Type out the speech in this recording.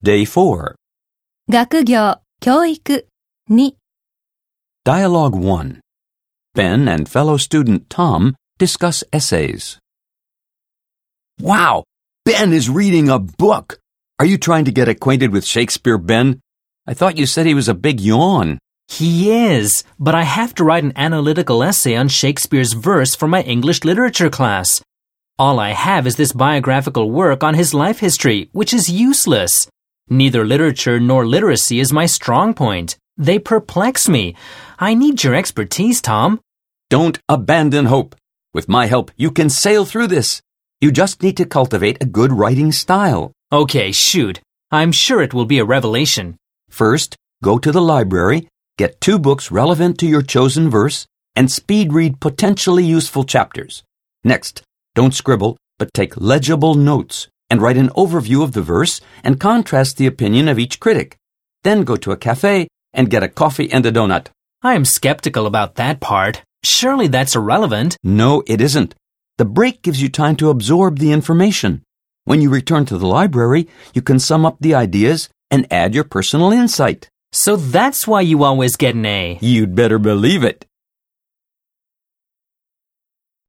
Day 4. 学业、教育、2、 Dialogue 1. Ben and fellow student Tom discuss essays. Wow! Ben is reading a book! Are you trying to get acquainted with Shakespeare, Ben? I thought you said he was a big yawn. He is, but I have to write an analytical essay on Shakespeare's verse for my English literature class. All I have is this biographical work on his life history, which is useless. Neither literature nor literacy is my strong point. They perplex me. I need your expertise, Tom. Don't abandon hope. With my help, you can sail through this. You just need to cultivate a good writing style. Okay, shoot. I'm sure it will be a revelation. First, go to the library, get two books relevant to your chosen verse, and speed read potentially useful chapters. Next, don't scribble, but take legible notes and write an overview of the verse and contrast the opinion of each critic. Then go to a cafe and get a coffee and a donut. I am skeptical about that part. Surely that's irrelevant. No, it isn't. The break gives you time to absorb the information. When you return to the library, you can sum up the ideas and add your personal insight. So that's why you always get an A. You'd better believe it.